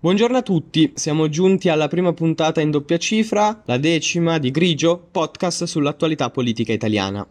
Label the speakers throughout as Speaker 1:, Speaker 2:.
Speaker 1: Buongiorno a tutti, siamo giunti alla prima puntata in doppia cifra, la decima di Grigio, podcast sull'attualità politica italiana.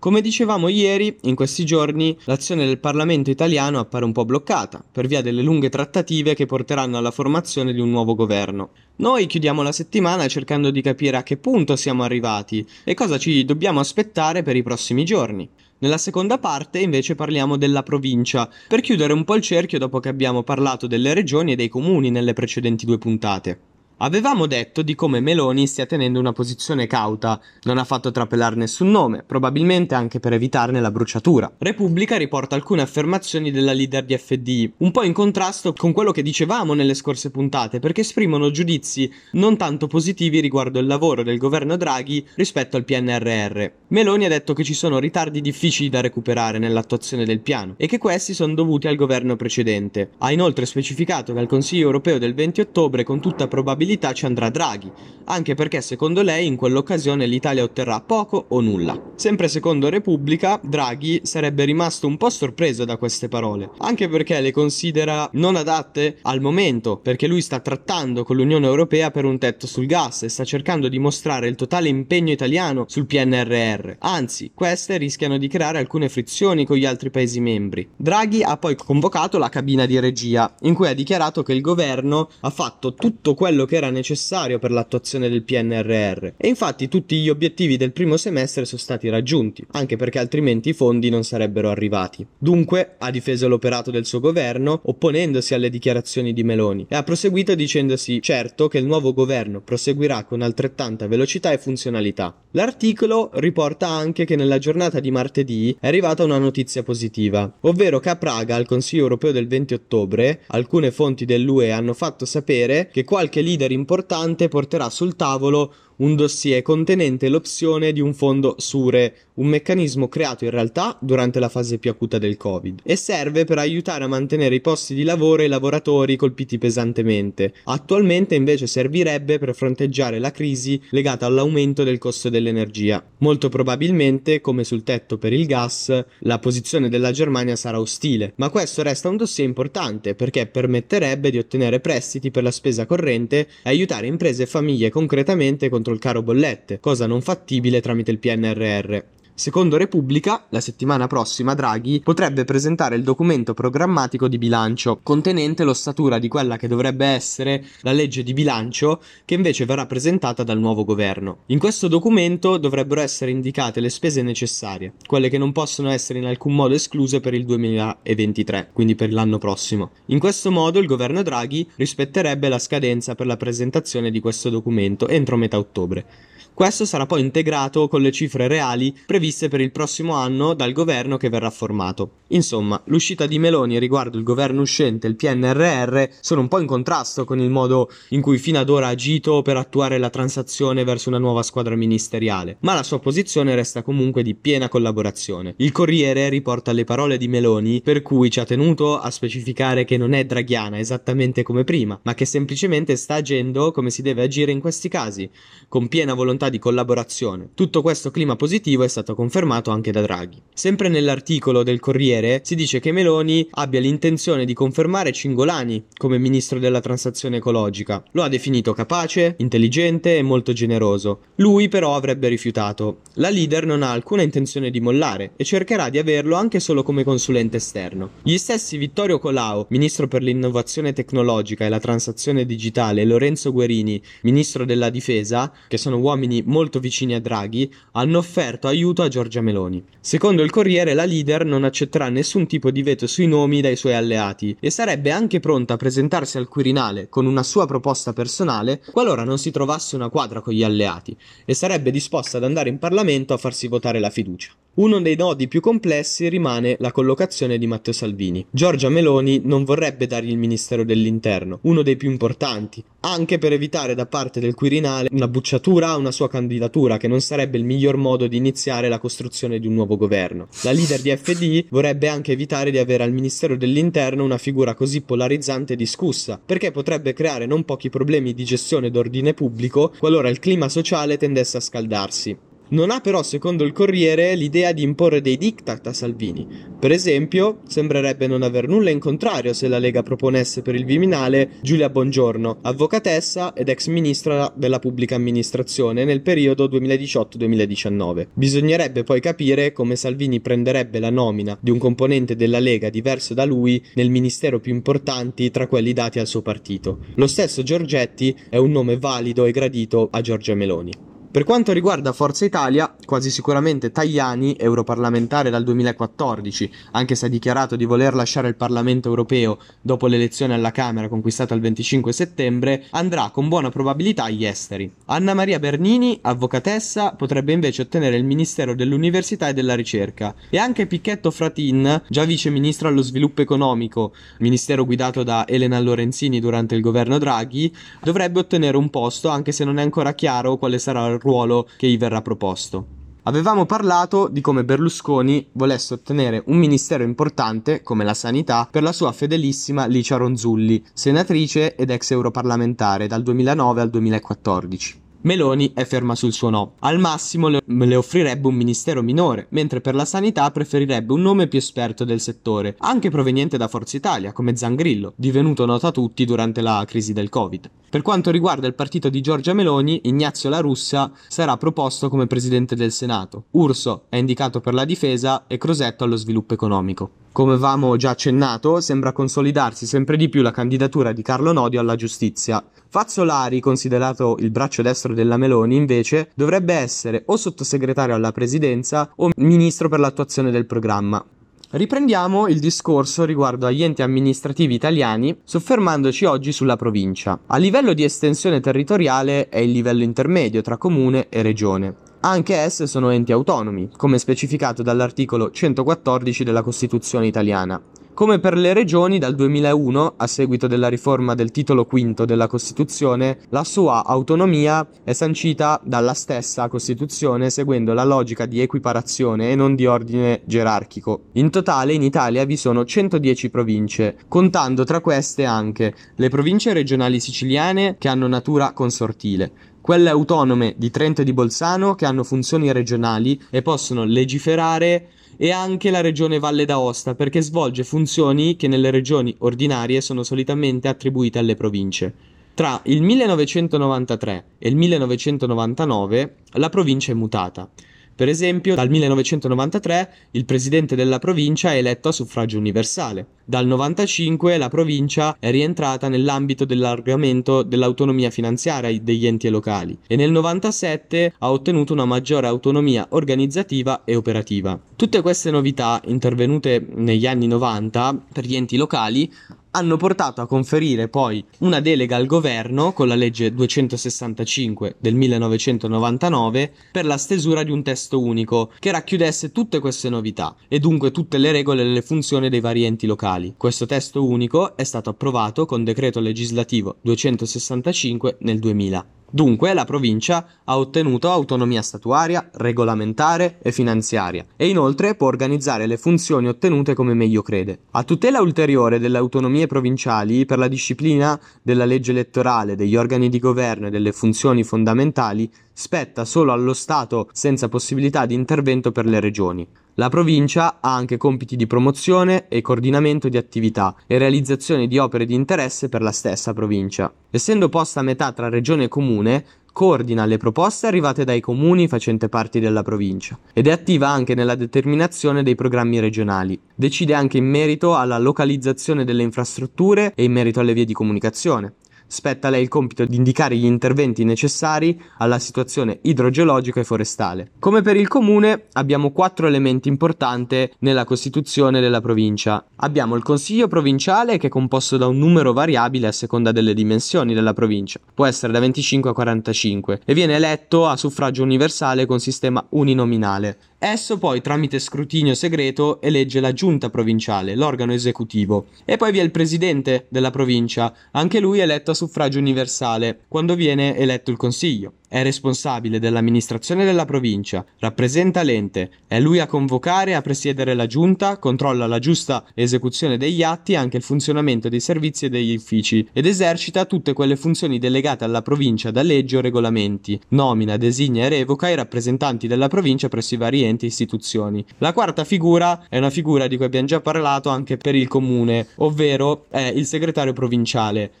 Speaker 1: Come dicevamo ieri, in questi giorni l'azione del Parlamento italiano appare un po' bloccata, per via delle lunghe trattative che porteranno alla formazione di un nuovo governo. Noi chiudiamo la settimana cercando di capire a che punto siamo arrivati e cosa ci dobbiamo aspettare per i prossimi giorni. Nella seconda parte invece parliamo della provincia, per chiudere un po' il cerchio dopo che abbiamo parlato delle regioni e dei comuni nelle precedenti due puntate. Avevamo detto di come Meloni stia tenendo una posizione cauta, non ha fatto trapelare nessun nome, probabilmente anche per evitarne la bruciatura. Repubblica riporta alcune affermazioni della leader di FDI, un po' in contrasto con quello che dicevamo nelle scorse puntate, perché esprimono giudizi non tanto positivi riguardo il lavoro del governo Draghi rispetto al PNRR. Meloni ha detto che ci sono ritardi difficili da recuperare nell'attuazione del piano e che questi sono dovuti al governo precedente. Ha inoltre specificato che al Consiglio europeo del 20 ottobre con tutta probabilità probabilità ci andrà Draghi, anche perché secondo lei in quell'occasione l'Italia otterrà poco o nulla. Sempre secondo Repubblica, Draghi sarebbe rimasto un po' sorpreso da queste parole, anche perché le considera non adatte al momento, perché lui sta trattando con l'Unione Europea per un tetto sul gas e sta cercando di mostrare il totale impegno italiano sul PNRR. Anzi, queste rischiano di creare alcune frizioni con gli altri paesi membri. Draghi ha poi convocato la cabina di regia, in cui ha dichiarato che il governo ha fatto tutto quello che era necessario per l'attuazione del PNRR e infatti tutti gli obiettivi del primo semestre sono stati raggiunti, anche perché altrimenti i fondi non sarebbero arrivati. Dunque ha difeso l'operato del suo governo opponendosi alle dichiarazioni di Meloni e ha proseguito dicendosi certo che il nuovo governo proseguirà con altrettanta velocità e funzionalità. L'articolo riporta anche che nella giornata di martedì è arrivata una notizia positiva, ovvero che a Praga al Consiglio europeo del 20 ottobre alcune fonti dell'UE hanno fatto sapere che qualche leader importante porterà sul tavolo un dossier contenente l'opzione di un fondo Sure, un meccanismo creato in realtà durante la fase più acuta del Covid e serve per aiutare a mantenere i posti di lavoro ai lavoratori colpiti pesantemente. Attualmente invece servirebbe per fronteggiare la crisi legata all'aumento del costo dell'energia. Molto probabilmente, come sul tetto per il gas, la posizione della Germania sarà ostile, ma questo resta un dossier importante perché permetterebbe di ottenere prestiti per la spesa corrente e aiutare imprese e famiglie concretamente contro contro il caro bollette, cosa non fattibile tramite il PNRR. Secondo Repubblica, la settimana prossima Draghi potrebbe presentare il documento programmatico di bilancio, contenente l'ossatura di quella che dovrebbe essere la legge di bilancio, che invece verrà presentata dal nuovo governo. In questo documento dovrebbero essere indicate le spese necessarie, quelle che non possono essere in alcun modo escluse per il 2023, quindi per l'anno prossimo. In questo modo il governo Draghi rispetterebbe la scadenza per la presentazione di questo documento entro metà ottobre. Questo sarà poi integrato con le cifre reali previste per il prossimo anno dal governo che verrà formato. Insomma, l'uscita di Meloni riguardo il governo uscente e il PNRR sono un po' in contrasto con il modo in cui fino ad ora ha agito per attuare la transazione verso una nuova squadra ministeriale, ma la sua posizione resta comunque di piena collaborazione. Il Corriere riporta le parole di Meloni per cui ci ha tenuto a specificare che non è draghiana esattamente come prima, ma che semplicemente sta agendo come si deve agire in questi casi, con piena volontà di collaborazione. Tutto questo clima positivo è stato confermato anche da Draghi. Sempre nell'articolo del Corriere si dice che Meloni abbia l'intenzione di confermare Cingolani come ministro della transazione ecologica. Lo ha definito capace, intelligente e molto generoso. Lui però avrebbe rifiutato. La leader non ha alcuna intenzione di mollare e cercherà di averlo anche solo come consulente esterno. Gli stessi Vittorio Colao, ministro per l'innovazione tecnologica e la transazione digitale, e Lorenzo Guerini, ministro della difesa, che sono uomini molto vicini a Draghi hanno offerto aiuto a Giorgia Meloni. Secondo il Corriere la leader non accetterà nessun tipo di veto sui nomi dai suoi alleati e sarebbe anche pronta a presentarsi al Quirinale con una sua proposta personale qualora non si trovasse una quadra con gli alleati e sarebbe disposta ad andare in Parlamento a farsi votare la fiducia. Uno dei nodi più complessi rimane la collocazione di Matteo Salvini. Giorgia Meloni non vorrebbe dargli il Ministero dell'Interno, uno dei più importanti, anche per evitare da parte del Quirinale una bucciatura a una sua candidatura, che non sarebbe il miglior modo di iniziare la costruzione di un nuovo governo. La leader di FD vorrebbe anche evitare di avere al Ministero dell'Interno una figura così polarizzante e discussa, perché potrebbe creare non pochi problemi di gestione d'ordine pubblico qualora il clima sociale tendesse a scaldarsi. Non ha però, secondo il Corriere, l'idea di imporre dei diktat a Salvini. Per esempio, sembrerebbe non aver nulla in contrario se la Lega proponesse per il Viminale Giulia Bongiorno, avvocatessa ed ex ministra della pubblica amministrazione nel periodo 2018-2019. Bisognerebbe poi capire come Salvini prenderebbe la nomina di un componente della Lega diverso da lui nel ministero più importanti tra quelli dati al suo partito. Lo stesso Giorgetti è un nome valido e gradito a Giorgia Meloni. Per quanto riguarda Forza Italia, quasi sicuramente Tajani, europarlamentare dal 2014, anche se ha dichiarato di voler lasciare il Parlamento europeo dopo l'elezione alla Camera conquistata il 25 settembre, andrà con buona probabilità agli esteri. Anna Maria Bernini, avvocatessa, potrebbe invece ottenere il Ministero dell'Università e della Ricerca. E anche Picchetto Fratin, già vice ministro allo sviluppo economico, ministero guidato da Elena Lorenzini durante il governo Draghi, dovrebbe ottenere un posto anche se non è ancora chiaro quale sarà il ruolo che gli verrà proposto. Avevamo parlato di come Berlusconi volesse ottenere un ministero importante, come la sanità, per la sua fedelissima Licia Ronzulli, senatrice ed ex europarlamentare dal 2009 al 2014. Meloni è ferma sul suo no. Al massimo le, le, offrirebbe un ministero minore, mentre per la sanità preferirebbe un nome più esperto del settore, anche proveniente da Forza Italia, come Zangrillo, divenuto noto a tutti durante la crisi del Covid. Per quanto riguarda il partito di Giorgia Meloni, Ignazio La Russa sarà proposto come presidente del Senato. Urso è indicato per la difesa e Crosetto allo sviluppo economico. Come avevamo già accennato, sembra consolidarsi sempre di più la candidatura di Carlo Nodio alla giustizia. Fazzolari, considerato il braccio destro della Meloni, invece, dovrebbe essere o sottosegretario alla presidenza o ministro per l'attuazione del programma. Riprendiamo il discorso riguardo agli enti amministrativi italiani, soffermandoci oggi sulla provincia. A livello di estensione territoriale è il livello intermedio tra comune e regione. Anche esse sono enti autonomi, come specificato dall'articolo 114 della Costituzione italiana. Come per le regioni, dal 2001, a seguito della riforma del titolo V della Costituzione, la sua autonomia è sancita dalla stessa Costituzione seguendo la logica di equiparazione e non di ordine gerarchico. In totale in Italia vi sono 110 province, contando tra queste anche le province regionali siciliane che hanno natura consortile, quelle autonome di Trento e di Bolzano che hanno funzioni regionali e possono legiferare e anche la regione Valle d'Aosta perché svolge funzioni che nelle regioni ordinarie sono solitamente attribuite alle province. Tra il 1993 e il 1999 la provincia è mutata. Per esempio, dal 1993 il presidente della provincia è eletto a suffragio universale. Dal 1995 la provincia è rientrata nell'ambito dell'allargamento dell'autonomia finanziaria degli enti locali e nel 1997 ha ottenuto una maggiore autonomia organizzativa e operativa. Tutte queste novità intervenute negli anni 90 per gli enti locali hanno portato a conferire poi una delega al governo con la legge 265 del 1999 per la stesura di un testo unico che racchiudesse tutte queste novità e dunque tutte le regole e le funzioni dei vari enti locali. Questo testo unico è stato approvato con decreto legislativo 265 nel 2000. Dunque la provincia ha ottenuto autonomia statuaria, regolamentare e finanziaria e inoltre può organizzare le funzioni ottenute come meglio crede. A tutela ulteriore delle autonomie provinciali per la disciplina della legge elettorale, degli organi di governo e delle funzioni fondamentali spetta solo allo Stato senza possibilità di intervento per le regioni. La provincia ha anche compiti di promozione e coordinamento di attività e realizzazione di opere di interesse per la stessa provincia. Essendo posta a metà tra regione e comune, coordina le proposte arrivate dai comuni facenti parte della provincia ed è attiva anche nella determinazione dei programmi regionali. Decide anche in merito alla localizzazione delle infrastrutture e in merito alle vie di comunicazione spetta a lei il compito di indicare gli interventi necessari alla situazione idrogeologica e forestale. Come per il comune abbiamo quattro elementi importanti nella costituzione della provincia. Abbiamo il consiglio provinciale che è composto da un numero variabile a seconda delle dimensioni della provincia, può essere da 25 a 45 e viene eletto a suffragio universale con sistema uninominale. Esso poi, tramite scrutinio segreto, elegge la giunta provinciale, l'organo esecutivo. E poi vi è il presidente della provincia, anche lui eletto a suffragio universale quando viene eletto il consiglio. È responsabile dell'amministrazione della provincia, rappresenta l'ente, è lui a convocare e a presiedere la giunta, controlla la giusta esecuzione degli atti e anche il funzionamento dei servizi e degli uffici ed esercita tutte quelle funzioni delegate alla provincia da leggi o regolamenti, nomina, designa e revoca i rappresentanti della provincia presso i vari enti e istituzioni. La quarta figura è una figura di cui abbiamo già parlato anche per il comune, ovvero è il segretario provinciale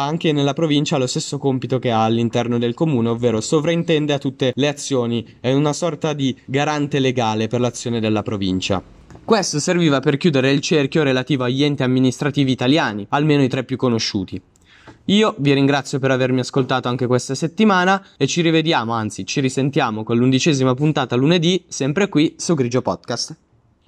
Speaker 1: anche nella provincia lo stesso compito che ha all'interno del comune, ovvero sovraintende a tutte le azioni, è una sorta di garante legale per l'azione della provincia. Questo serviva per chiudere il cerchio relativo agli enti amministrativi italiani, almeno i tre più conosciuti. Io vi ringrazio per avermi ascoltato anche questa settimana e ci rivediamo, anzi ci risentiamo con l'undicesima puntata lunedì, sempre qui su Grigio Podcast.